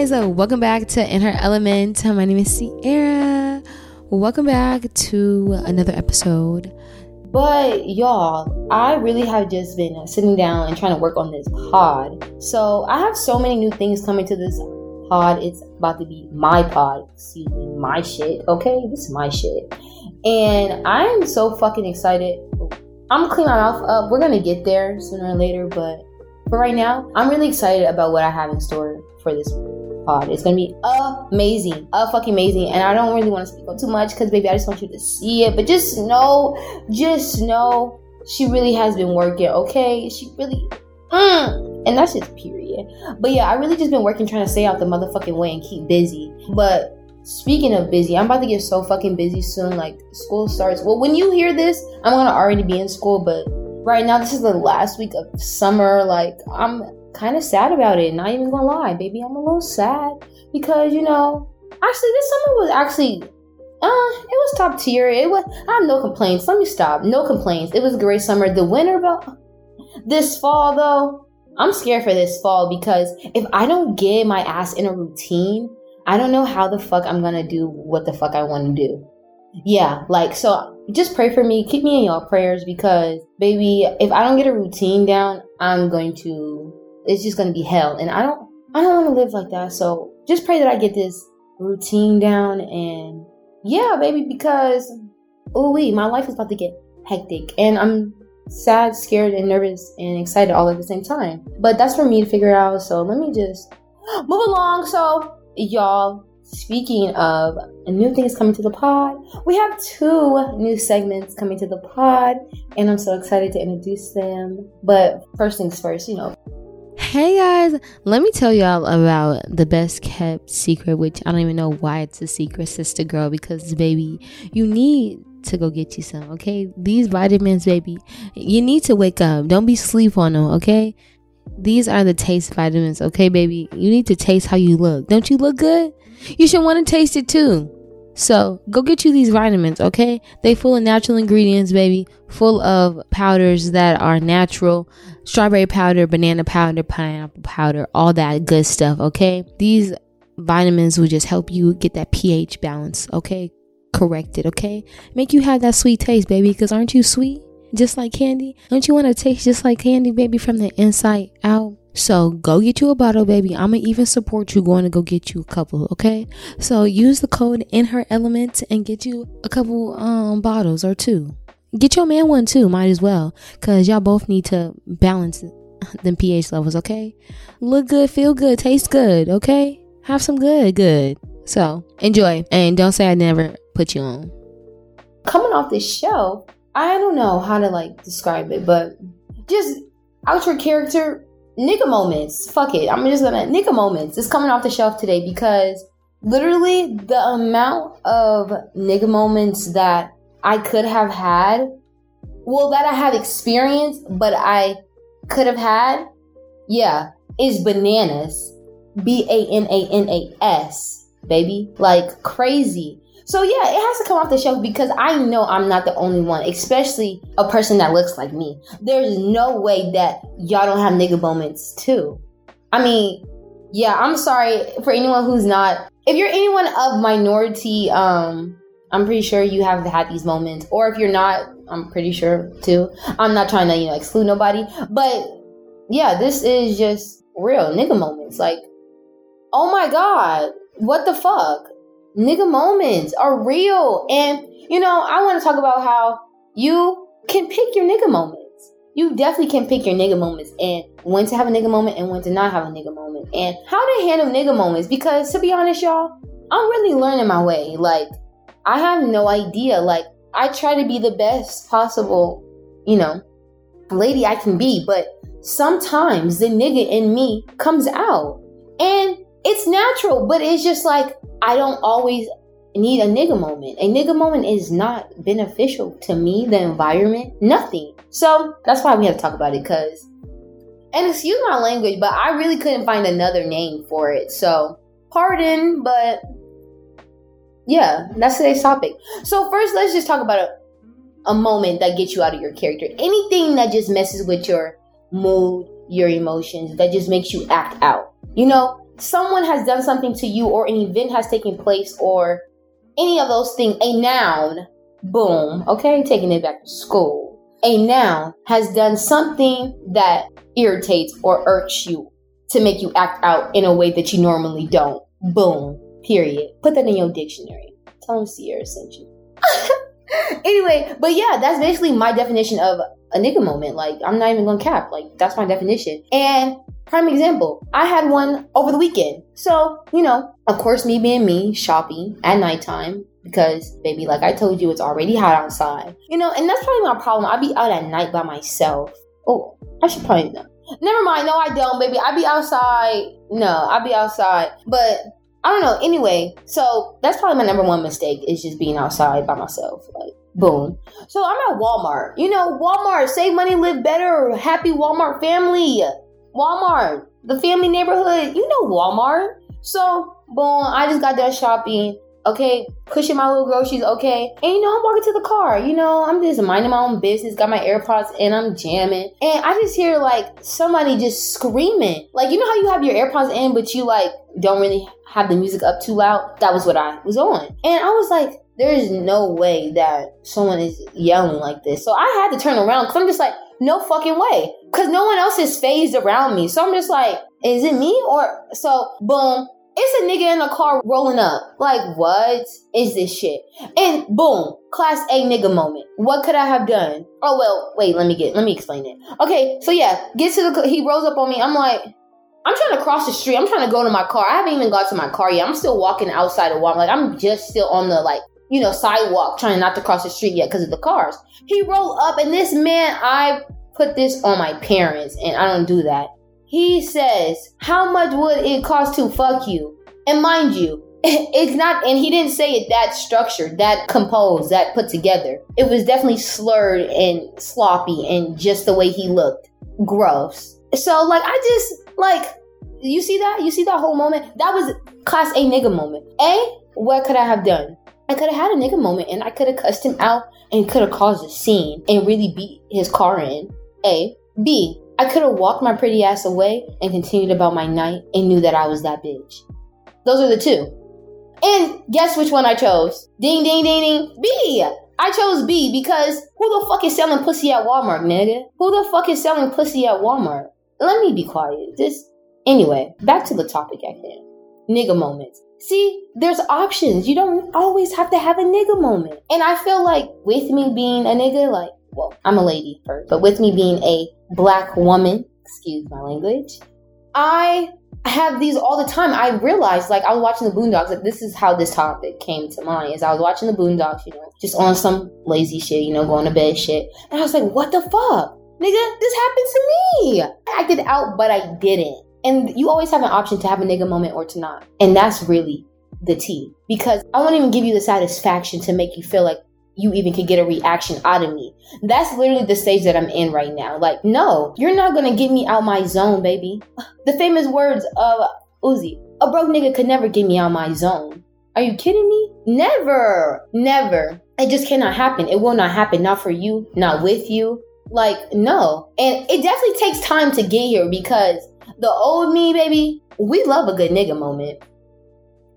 guys, uh, welcome back to In Her Element. My name is Sierra. Welcome back to another episode. But y'all, I really have just been sitting down and trying to work on this pod. So I have so many new things coming to this pod. It's about to be my pod. Excuse me, my shit. Okay, this is my shit. And I am so fucking excited. I'm gonna clean my mouth up. We're gonna get there sooner or later, but for right now, I'm really excited about what I have in store for this pod. It's gonna be amazing, a fucking amazing. And I don't really want to speak up too much because, baby, I just want you to see it. But just know, just know, she really has been working. Okay, she really, mm, and that's just period. But yeah, I really just been working trying to stay out the motherfucking way and keep busy. But speaking of busy, I'm about to get so fucking busy soon. Like school starts. Well, when you hear this, I'm gonna already be in school, but right now this is the last week of summer. Like I'm kind of sad about it. Not even gonna lie, baby, I'm a little sad because you know, actually this summer was actually. Uh, it was top tier. It was. I have no complaints. Let me stop. No complaints. It was a great summer. The winter, but this fall though, I'm scared for this fall because if I don't get my ass in a routine, I don't know how the fuck I'm gonna do what the fuck I want to do. Yeah, like so. Just pray for me. Keep me in y'all prayers because, baby, if I don't get a routine down, I'm going to. It's just gonna be hell, and I don't. I don't want to live like that. So just pray that I get this routine down, and yeah, baby, because oh wait, my life is about to get hectic, and I'm sad, scared, and nervous and excited all at the same time. But that's for me to figure out. So let me just move along. So y'all speaking of new things coming to the pod we have two new segments coming to the pod and i'm so excited to introduce them but first things first you know Hey guys, let me tell y'all about the best kept secret, which I don't even know why it's a secret, sister girl, because baby, you need to go get you some, okay? These vitamins, baby, you need to wake up. Don't be sleep on them, okay? These are the taste vitamins, okay, baby? You need to taste how you look. Don't you look good? You should want to taste it too. So go get you these vitamins, okay? They full of natural ingredients, baby. Full of powders that are natural. Strawberry powder, banana powder, pineapple powder, all that good stuff, okay? These vitamins will just help you get that pH balance, okay? Corrected, okay? Make you have that sweet taste, baby, because aren't you sweet? Just like candy? Don't you want to taste just like candy, baby, from the inside out? So go get you a bottle, baby. I'ma even support you going to go get you a couple, okay? So use the code in her element and get you a couple um bottles or two. Get your man one too, might as well. Cause y'all both need to balance them pH levels, okay? Look good, feel good, taste good, okay? Have some good, good. So enjoy and don't say I never put you on. coming off this show i don't know how to like describe it but just out your character nigga moments. Fuck it. I'm just gonna nigga moments. It's coming off the shelf today because literally the amount of nigga moments that i could have had well that i have experienced but i could have had yeah is bananas. B-a-n-a-n-a-s baby. Like crazy so yeah, it has to come off the shelf because I know I'm not the only one, especially a person that looks like me. There's no way that y'all don't have nigga moments too. I mean, yeah, I'm sorry for anyone who's not. If you're anyone of minority, um, I'm pretty sure you have had these moments. Or if you're not, I'm pretty sure too. I'm not trying to, you know, exclude nobody, but yeah, this is just real nigga moments. Like, oh my god, what the fuck? Nigga moments are real. And, you know, I want to talk about how you can pick your nigga moments. You definitely can pick your nigga moments and when to have a nigga moment and when to not have a nigga moment and how to handle nigga moments. Because to be honest, y'all, I'm really learning my way. Like, I have no idea. Like, I try to be the best possible, you know, lady I can be, but sometimes the nigga in me comes out. And it's natural, but it's just like I don't always need a nigga moment. A nigga moment is not beneficial to me, the environment, nothing. So that's why we have to talk about it because, and excuse my language, but I really couldn't find another name for it. So pardon, but yeah, that's today's topic. So first, let's just talk about a, a moment that gets you out of your character. Anything that just messes with your mood, your emotions, that just makes you act out. You know, someone has done something to you or an event has taken place or any of those things, a noun, boom, okay, taking it back to school. A noun has done something that irritates or irks you to make you act out in a way that you normally don't. Boom. Period. Put that in your dictionary. Tell them Sierra sent you. anyway, but yeah, that's basically my definition of a nigga moment. Like, I'm not even gonna cap. Like, that's my definition. And prime example, I had one over the weekend. So, you know, of course, me being me, shopping at nighttime, because baby like i told you it's already hot outside you know and that's probably my problem i be out at night by myself oh i should probably know never mind no i don't baby i be outside no i be outside but I don't know. Anyway, so that's probably my number one mistake is just being outside by myself. Like, boom. So I'm at Walmart. You know, Walmart, save money, live better. Happy Walmart family. Walmart, the family neighborhood. You know Walmart. So, boom, I just got done shopping. Okay, pushing my little groceries. Okay, and you know I'm walking to the car. You know I'm just minding my own business. Got my AirPods and I'm jamming, and I just hear like somebody just screaming. Like you know how you have your AirPods in, but you like don't really have the music up too loud. That was what I was on. And I was like, there is no way that someone is yelling like this. So I had to turn around because I'm just like, no fucking way. Because no one else is phased around me. So I'm just like, is it me? Or so boom. It's a nigga in a car rolling up. Like, what is this shit? And boom, class A nigga moment. What could I have done? Oh well, wait, let me get let me explain it. Okay, so yeah, get to the he rolls up on me. I'm like, I'm trying to cross the street. I'm trying to go to my car. I haven't even got to my car yet. I'm still walking outside of Walmart. Like I'm just still on the like you know sidewalk, trying not to cross the street yet because of the cars. He rolled up, and this man, I put this on my parents, and I don't do that. He says, "How much would it cost to fuck you?" And mind you, it's not, and he didn't say it that structured, that composed, that put together. It was definitely slurred and sloppy, and just the way he looked, gross. So like, I just like, you see that? You see that whole moment? That was class A nigga moment. A, what could I have done? I could have had a nigga moment and I could have cussed him out and could have caused a scene and really beat his car in. A. B. I could have walked my pretty ass away and continued about my night and knew that I was that bitch. Those are the two. And guess which one I chose? Ding, ding, ding, ding. B. I chose B because who the fuck is selling pussy at Walmart, nigga? Who the fuck is selling pussy at Walmart? let me be quiet. This anyway, back to the topic at hand. Nigga moments. See, there's options. You don't always have to have a nigga moment. And I feel like with me being a nigga, like, well, I'm a lady first, but with me being a black woman, excuse my language, I have these all the time. I realized, like, I was watching the Boondocks. Like, this is how this topic came to mind. Is I was watching the Boondocks, you know, just on some lazy shit, you know, going to bed shit, and I was like, what the fuck? Nigga, this happened to me. I acted out, but I didn't. And you always have an option to have a nigga moment or to not. And that's really the T. Because I won't even give you the satisfaction to make you feel like you even could get a reaction out of me. That's literally the stage that I'm in right now. Like, no, you're not gonna get me out my zone, baby. The famous words of Uzi a broke nigga could never get me out my zone. Are you kidding me? Never, never. It just cannot happen. It will not happen. Not for you, not with you, like, no. And it definitely takes time to get here because the old me, baby, we love a good nigga moment.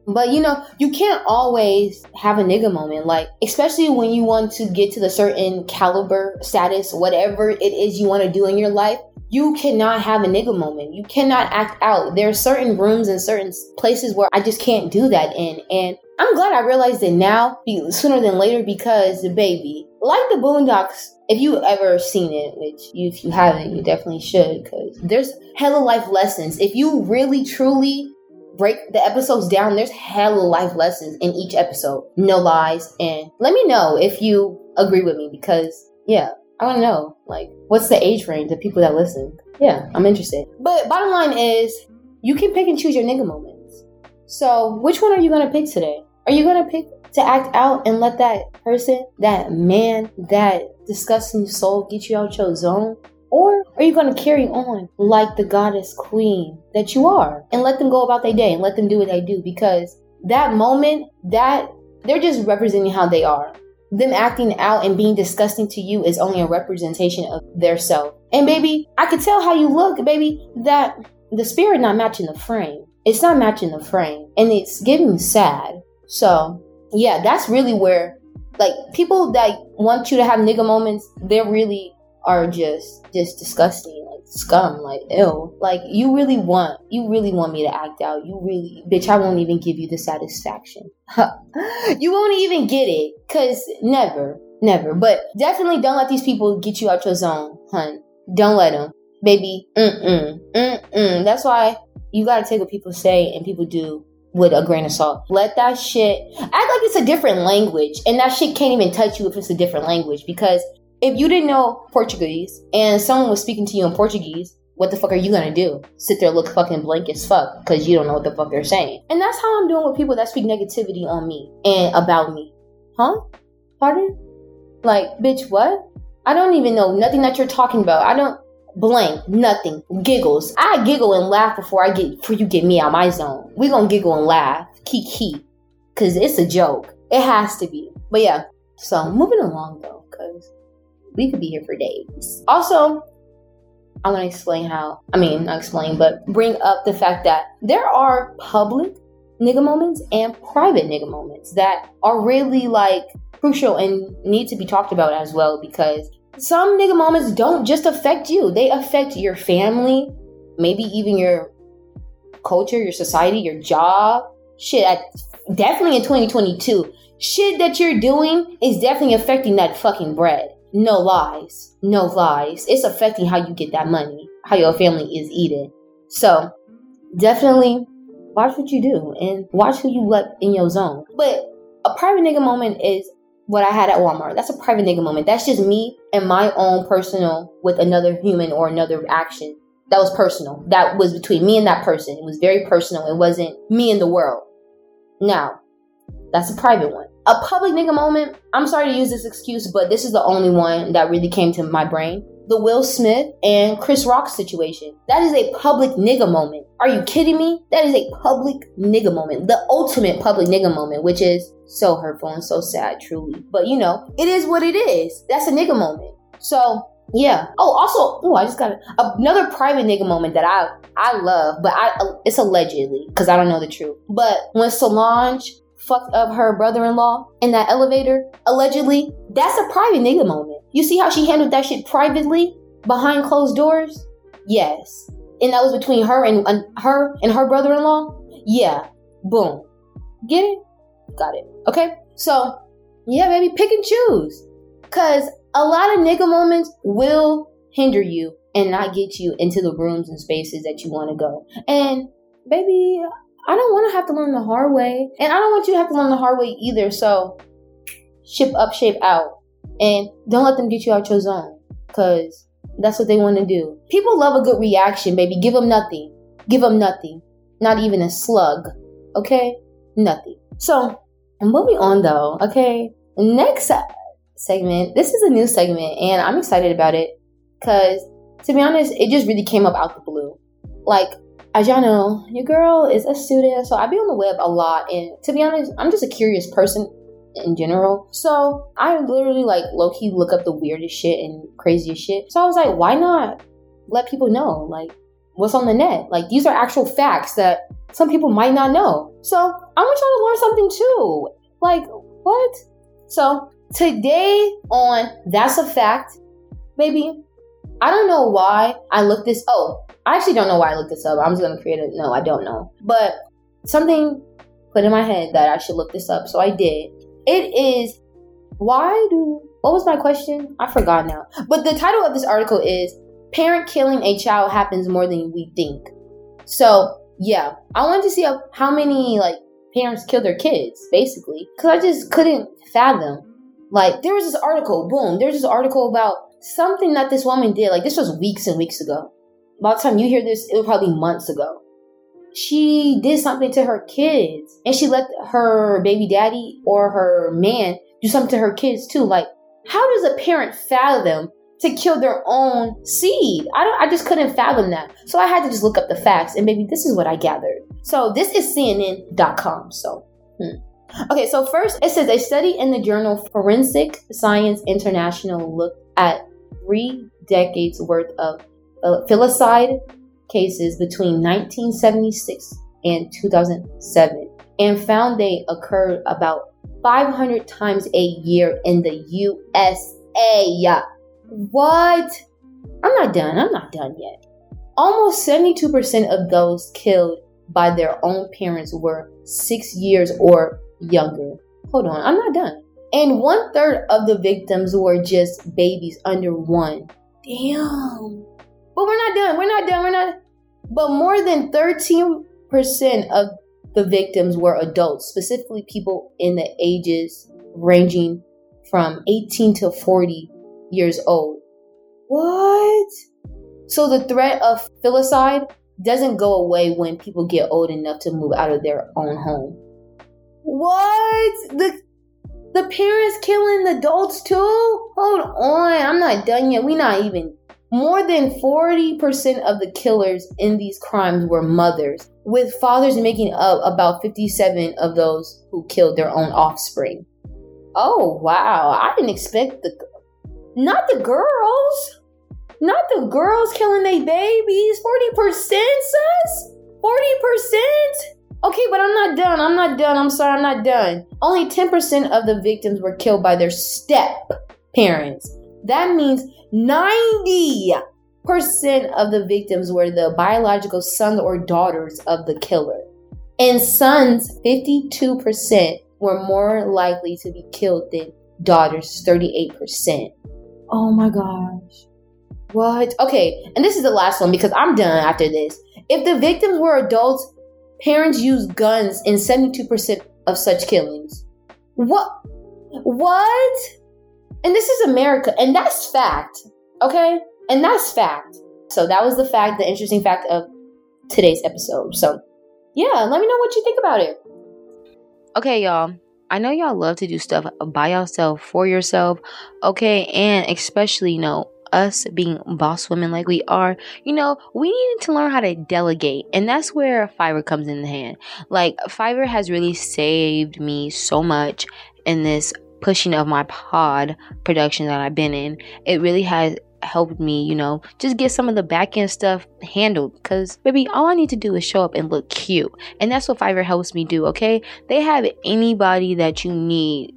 But you know, you can't always have a nigga moment, like, especially when you want to get to the certain caliber, status, whatever it is you want to do in your life. You cannot have a nigga moment. You cannot act out. There are certain rooms and certain places where I just can't do that in. And I'm glad I realized it now, sooner than later, because the baby, like the Boondocks, if you ever seen it, which you, if you haven't, you definitely should, because there's hella life lessons. If you really truly break the episodes down, there's hella life lessons in each episode. No lies. And let me know if you agree with me, because yeah, I want to know, like, what's the age range of people that listen? Yeah, I'm interested. But bottom line is, you can pick and choose your nigga moments. So, which one are you gonna pick today? Are you gonna pick to act out and let that person, that man, that disgusting soul get you out your zone? Or are you going to carry on like the goddess queen that you are and let them go about their day and let them do what they do? Because that moment, that they're just representing how they are. Them acting out and being disgusting to you is only a representation of their self. And baby, I could tell how you look, baby, that the spirit not matching the frame. it's not matching the frame and it's getting sad. So, yeah, that's really where like people that want you to have nigga moments, they really are just just disgusting, like scum, like ill. Like you really want you really want me to act out. You really bitch, I won't even give you the satisfaction. you won't even get it. Cause never, never. But definitely don't let these people get you out your zone, hun. Don't let them. Baby, mm-mm, mm-mm. That's why you gotta take what people say and people do with a grain of salt. Let that shit act like it's a different language, and that shit can't even touch you if it's a different language. Because if you didn't know Portuguese and someone was speaking to you in Portuguese, what the fuck are you gonna do? Sit there look fucking blank as fuck because you don't know what the fuck they're saying. And that's how I'm doing with people that speak negativity on me and about me. Huh? Pardon? Like, bitch, what? I don't even know nothing that you're talking about. I don't blank, nothing, giggles. I giggle and laugh before I get before you get me out my zone. We gonna giggle and laugh, kiki, cause it's a joke. It has to be. But yeah, so moving along though, cause we could be here for days. Also, I want to explain how. I mean, not explain, but bring up the fact that there are public nigga moments and private nigga moments that are really like crucial and need to be talked about as well because some nigga moments don't just affect you, they affect your family, maybe even your culture, your society, your job. Shit, definitely in 2022, shit that you're doing is definitely affecting that fucking bread. No lies. No lies. It's affecting how you get that money, how your family is eating. So, definitely watch what you do and watch who you let in your zone. But a private nigga moment is what I had at Walmart. That's a private nigga moment. That's just me and my own personal with another human or another action. That was personal. That was between me and that person. It was very personal. It wasn't me and the world. Now, that's a private one. A public nigga moment, I'm sorry to use this excuse, but this is the only one that really came to my brain the Will Smith and Chris Rock situation. That is a public nigga moment. Are you kidding me? That is a public nigga moment. The ultimate public nigga moment, which is so hurtful and so sad, truly. But you know, it is what it is. That's a nigga moment. So yeah. Oh, also, oh, I just got another private nigga moment that I I love, but I it's allegedly because I don't know the truth. But when Solange fucked up her brother-in-law in that elevator, allegedly, that's a private nigga moment. You see how she handled that shit privately behind closed doors? Yes. And that was between her and, and her and her brother-in-law? Yeah. Boom. Get it? Got it. Okay? So, yeah, baby, pick and choose. Cause a lot of nigga moments will hinder you and not get you into the rooms and spaces that you want to go. And baby, I don't want to have to learn the hard way. And I don't want you to have to learn the hard way either. So ship up, shape out. And don't let them get you out your zone. Cause that's what they want to do. People love a good reaction, baby. Give them nothing. Give them nothing. Not even a slug. Okay? Nothing. So, moving on though. Okay? Next segment. This is a new segment and I'm excited about it. Cause to be honest, it just really came up out the blue. Like, as y'all know, your girl is a student, so I be on the web a lot. And to be honest, I'm just a curious person in general. So I literally like low key look up the weirdest shit and craziest shit. So I was like, why not let people know like what's on the net? Like these are actual facts that some people might not know. So I want y'all to learn something too. Like what? So today on That's a Fact, baby, I don't know why I looked this. Oh, I actually don't know why I looked this up. I'm just gonna create it. No, I don't know. But something put in my head that I should look this up, so I did. It is why do what was my question? I forgot now. But the title of this article is Parent Killing a Child Happens More Than We Think. So yeah, I wanted to see how many like parents kill their kids, basically. Cause I just couldn't fathom. Like there was this article, boom, there's this article about something that this woman did. Like this was weeks and weeks ago by the time you hear this, it was probably months ago. She did something to her kids and she let her baby daddy or her man do something to her kids too. Like, how does a parent fathom to kill their own seed? I don't, I just couldn't fathom that. So I had to just look up the facts and maybe this is what I gathered. So this is CNN.com. So, hmm. Okay, so first it says a study in the journal Forensic Science International looked at three decades worth of uh, filicide cases between 1976 and 2007 and found they occurred about 500 times a year in the USA. What? I'm not done. I'm not done yet. Almost 72% of those killed by their own parents were six years or younger. Hold on, I'm not done. And one third of the victims were just babies under one. Damn. But we're not done. We're not done. We're not. But more than 13% of the victims were adults, specifically people in the ages ranging from 18 to 40 years old. What? So the threat of filicide doesn't go away when people get old enough to move out of their own home. What? The the parents killing the adults too? Hold on, I'm not done yet. We not even. More than 40% of the killers in these crimes were mothers, with fathers making up about 57 of those who killed their own offspring. Oh wow, I didn't expect the not the girls. Not the girls killing their babies. 40%, sus? 40%? Okay, but I'm not done. I'm not done. I'm sorry, I'm not done. Only 10% of the victims were killed by their step parents. That means 90% of the victims were the biological sons or daughters of the killer. And sons, 52% were more likely to be killed than daughters, 38%. Oh my gosh. What? Okay, and this is the last one because I'm done after this. If the victims were adults, parents use guns in 72% of such killings. What? What? And this is America, and that's fact, okay? And that's fact. So that was the fact, the interesting fact of today's episode. So, yeah, let me know what you think about it. Okay, y'all. I know y'all love to do stuff by yourself, for yourself, okay? And especially, you know, us being boss women like we are, you know, we need to learn how to delegate. And that's where Fiverr comes in the hand. Like, Fiverr has really saved me so much in this pushing of my pod production that I've been in. It really has helped me, you know, just get some of the back end stuff handled. Cause baby, all I need to do is show up and look cute. And that's what Fiverr helps me do, okay? They have anybody that you need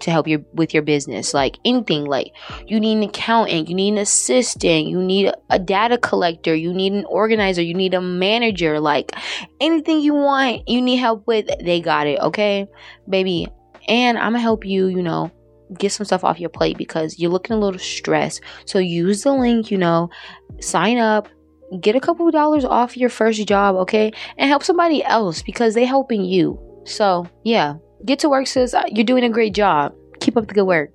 to help your with your business like anything like you need an accountant you need an assistant you need a data collector you need an organizer you need a manager like anything you want you need help with they got it okay? Baby and i'm gonna help you you know get some stuff off your plate because you're looking a little stressed. So use the link you know sign up get a couple of dollars off your first job okay? And help somebody else because they helping you. So yeah Get to work, sis. Uh, you're doing a great job. Keep up the good work.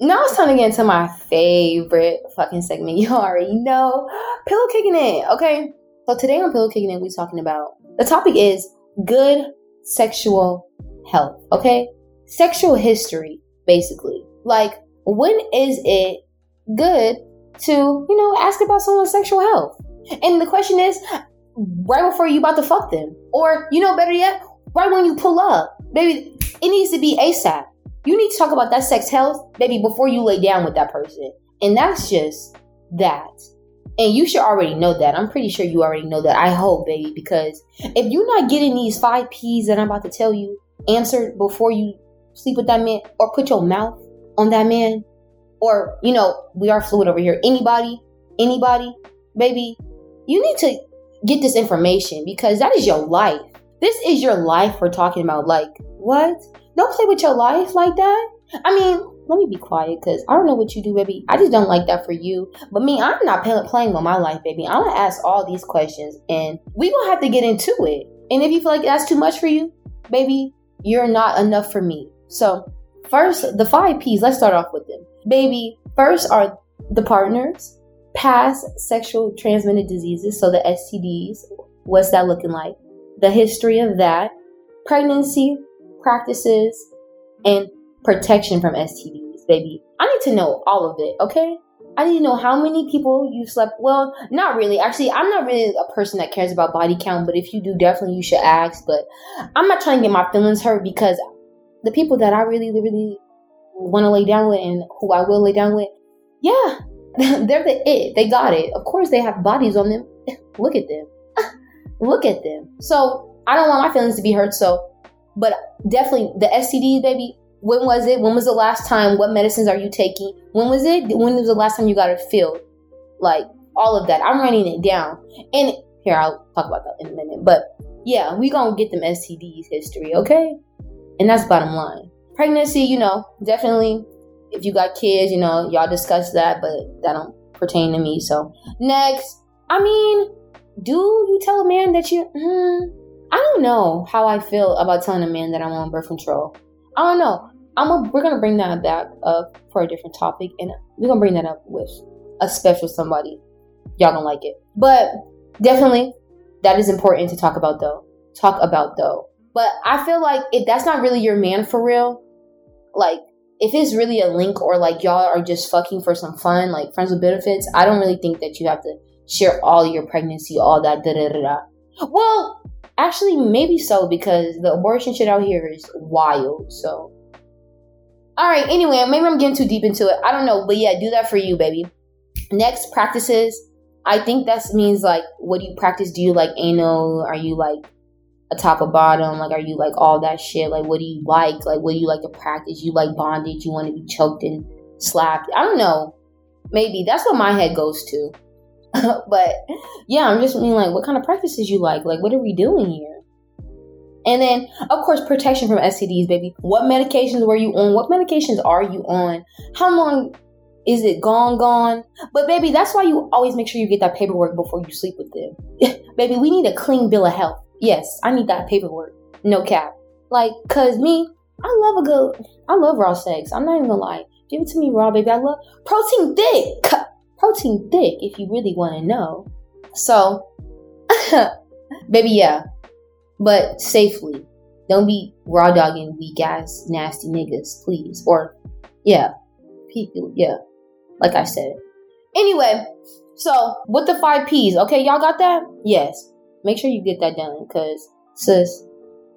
Now it's time to get into my favorite fucking segment. You already know. Pillow kicking it. Okay. So today on Pillow Kicking It, we're talking about the topic is good sexual health. Okay. Sexual history, basically. Like, when is it good to, you know, ask about someone's sexual health? And the question is, right before you about to fuck them. Or, you know, better yet, right when you pull up. Baby, it needs to be ASAP. You need to talk about that sex health, baby, before you lay down with that person. And that's just that. And you should already know that. I'm pretty sure you already know that. I hope, baby, because if you're not getting these five P's that I'm about to tell you answered before you sleep with that man or put your mouth on that man, or, you know, we are fluid over here. Anybody, anybody, baby, you need to get this information because that is your life. This is your life we're talking about. Like, what? Don't play with your life like that. I mean, let me be quiet because I don't know what you do, baby. I just don't like that for you. But me, I'm not playing with my life, baby. I'm gonna ask all these questions and we gonna have to get into it. And if you feel like that's too much for you, baby, you're not enough for me. So, first, the five P's, let's start off with them. Baby, first are the partners, past sexual transmitted diseases, so the STDs. What's that looking like? The history of that, pregnancy practices, and protection from STDs, baby. I need to know all of it, okay? I need to know how many people you slept. Well, not really. Actually, I'm not really a person that cares about body count, but if you do, definitely you should ask. But I'm not trying to get my feelings hurt because the people that I really, really want to lay down with and who I will lay down with, yeah, they're the it. They got it. Of course, they have bodies on them. Look at them. Look at them. So I don't want my feelings to be hurt. So, but definitely the STDs, baby. When was it? When was the last time? What medicines are you taking? When was it? When was the last time you got it filled? Like all of that. I'm writing it down. And here I'll talk about that in a minute. But yeah, we gonna get them STDs history, okay? And that's bottom line. Pregnancy, you know, definitely. If you got kids, you know, y'all discuss that, but that don't pertain to me. So next, I mean, do you tell a man that you? Hmm, I don't know how I feel about telling a man that I'm on birth control. I don't know. I'm a, we're gonna bring that back up for a different topic, and we're gonna bring that up with a special somebody. Y'all don't like it, but definitely that is important to talk about though. Talk about though. But I feel like if that's not really your man for real, like if it's really a link or like y'all are just fucking for some fun, like friends with benefits, I don't really think that you have to share all your pregnancy, all that da da da da. Well, actually, maybe so because the abortion shit out here is wild. So, all right. Anyway, maybe I'm getting too deep into it. I don't know, but yeah, do that for you, baby. Next practices. I think that means like, what do you practice? Do you like anal? Are you like a top or bottom? Like, are you like all that shit? Like, what do you like? Like, what do you like to practice? You like bondage? You want to be choked and slapped? I don't know. Maybe that's what my head goes to. but yeah, I'm just mean like, what kind of practices you like? Like, what are we doing here? And then, of course, protection from STDs, baby. What medications were you on? What medications are you on? How long is it gone, gone? But baby, that's why you always make sure you get that paperwork before you sleep with them. baby, we need a clean bill of health. Yes, I need that paperwork. No cap. Like, cause me, I love a good, I love raw sex. I'm not even gonna lie. Give it to me raw, baby. I love protein thick. Protein thick, if you really want to know. So, baby, yeah. But safely. Don't be raw dogging weak ass nasty niggas, please. Or, yeah. People, yeah. Like I said. Anyway, so with the five P's, okay, y'all got that? Yes make sure you get that done because sis,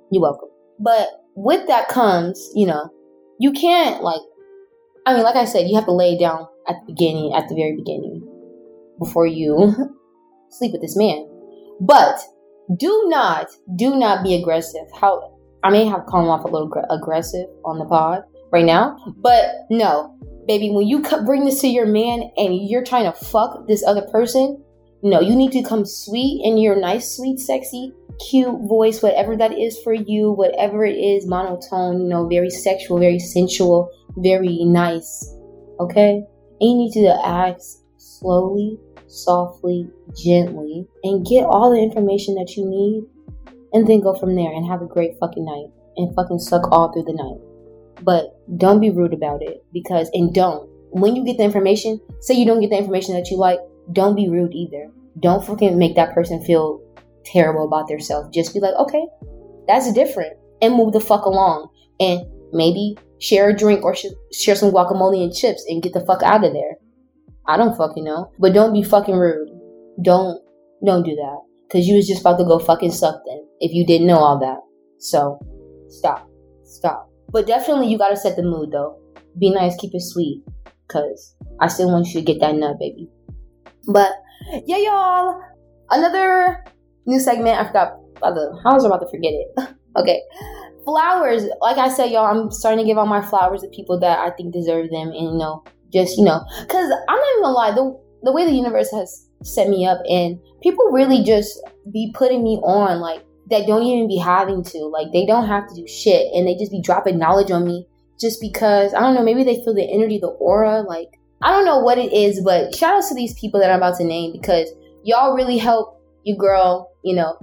you're welcome. But with that comes, you know, you can't like I mean, like I said, you have to lay down at the beginning, at the very beginning, before you sleep with this man. But do not, do not be aggressive. How I may have come off a little aggressive on the pod right now, but no, baby, when you bring this to your man and you're trying to fuck this other person, no, you need to come sweet in your nice, sweet, sexy, cute voice, whatever that is for you, whatever it is, monotone, you know, very sexual, very sensual, very nice. Okay? And you need to act slowly, softly, gently, and get all the information that you need, and then go from there and have a great fucking night and fucking suck all through the night. But don't be rude about it because, and don't. When you get the information, say you don't get the information that you like, don't be rude either. Don't fucking make that person feel terrible about themselves. Just be like, okay, that's different, and move the fuck along. And maybe share a drink or sh- share some guacamole and chips and get the fuck out of there. I don't fucking know, but don't be fucking rude. Don't don't do that because you was just about to go fucking suck then if you didn't know all that. So stop, stop. But definitely you gotta set the mood though. Be nice, keep it sweet, cause I still want you to get that nut, baby. But yeah, y'all. Another new segment. I forgot about the. I was about to forget it. okay. Flowers. Like I said, y'all, I'm starting to give all my flowers to people that I think deserve them, and you know, just you know, because I'm not even gonna lie. The the way the universe has set me up, and people really just be putting me on like that don't even be having to. Like they don't have to do shit, and they just be dropping knowledge on me just because I don't know. Maybe they feel the energy, the aura, like I don't know what it is, but shout out to these people that I'm about to name because y'all really help you girl, you know,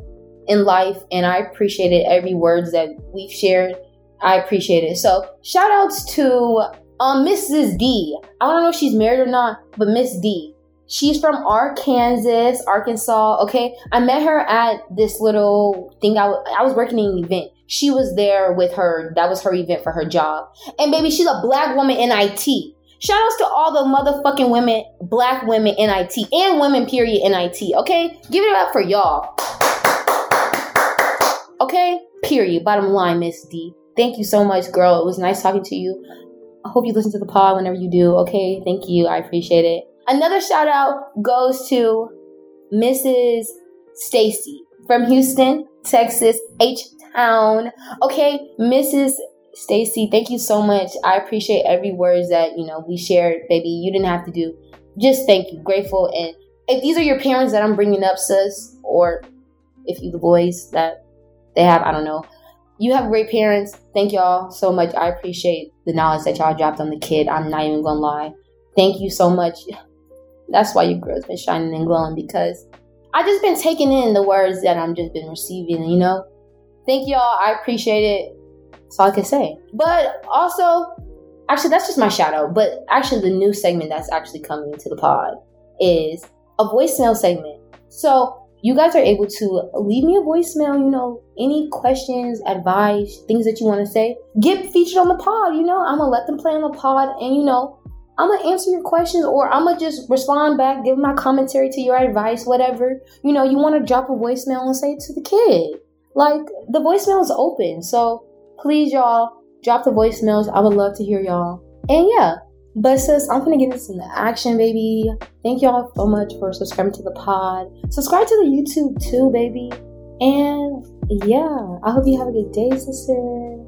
in life. And I appreciated every words that we've shared. I appreciate it. So shout outs to um, Mrs. D. I don't know if she's married or not, but Miss D. She's from Arkansas, Arkansas. Okay, I met her at this little thing. I, w- I was working in an event. She was there with her. That was her event for her job. And baby, she's a black woman in IT. Shout outs to all the motherfucking women, black women in IT, and women, period, in IT, okay? Give it up for y'all. Okay? Period. Bottom line, Miss D. Thank you so much, girl. It was nice talking to you. I hope you listen to the pod whenever you do, okay? Thank you. I appreciate it. Another shout out goes to Mrs. Stacy. from Houston, Texas, H Town. Okay, Mrs. Stacy, thank you so much. I appreciate every word that you know we shared, baby. You didn't have to do. Just thank you, grateful. And if these are your parents that I'm bringing up, sis, or if you the boys that they have, I don't know. You have great parents. Thank y'all so much. I appreciate the knowledge that y'all dropped on the kid. I'm not even gonna lie. Thank you so much. That's why your girl's been shining and glowing because I just been taking in the words that I'm just been receiving, you know? Thank y'all. I appreciate it. That's all I can say. But also, actually, that's just my shout out. But actually, the new segment that's actually coming to the pod is a voicemail segment. So you guys are able to leave me a voicemail, you know, any questions, advice, things that you want to say, get featured on the pod, you know, I'm gonna let them play on the pod and, you know, I'm gonna answer your questions or I'm gonna just respond back, give my commentary to your advice, whatever. You know, you wanna drop a voicemail and say it to the kid. Like, the voicemail is open. So please, y'all, drop the voicemails. I would love to hear y'all. And yeah, but sis, I'm gonna get this into action, baby. Thank y'all so much for subscribing to the pod. Subscribe to the YouTube too, baby. And yeah, I hope you have a good day, sister.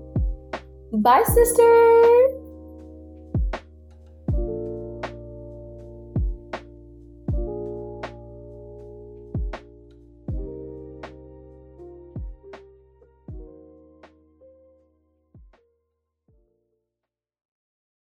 Bye, sister.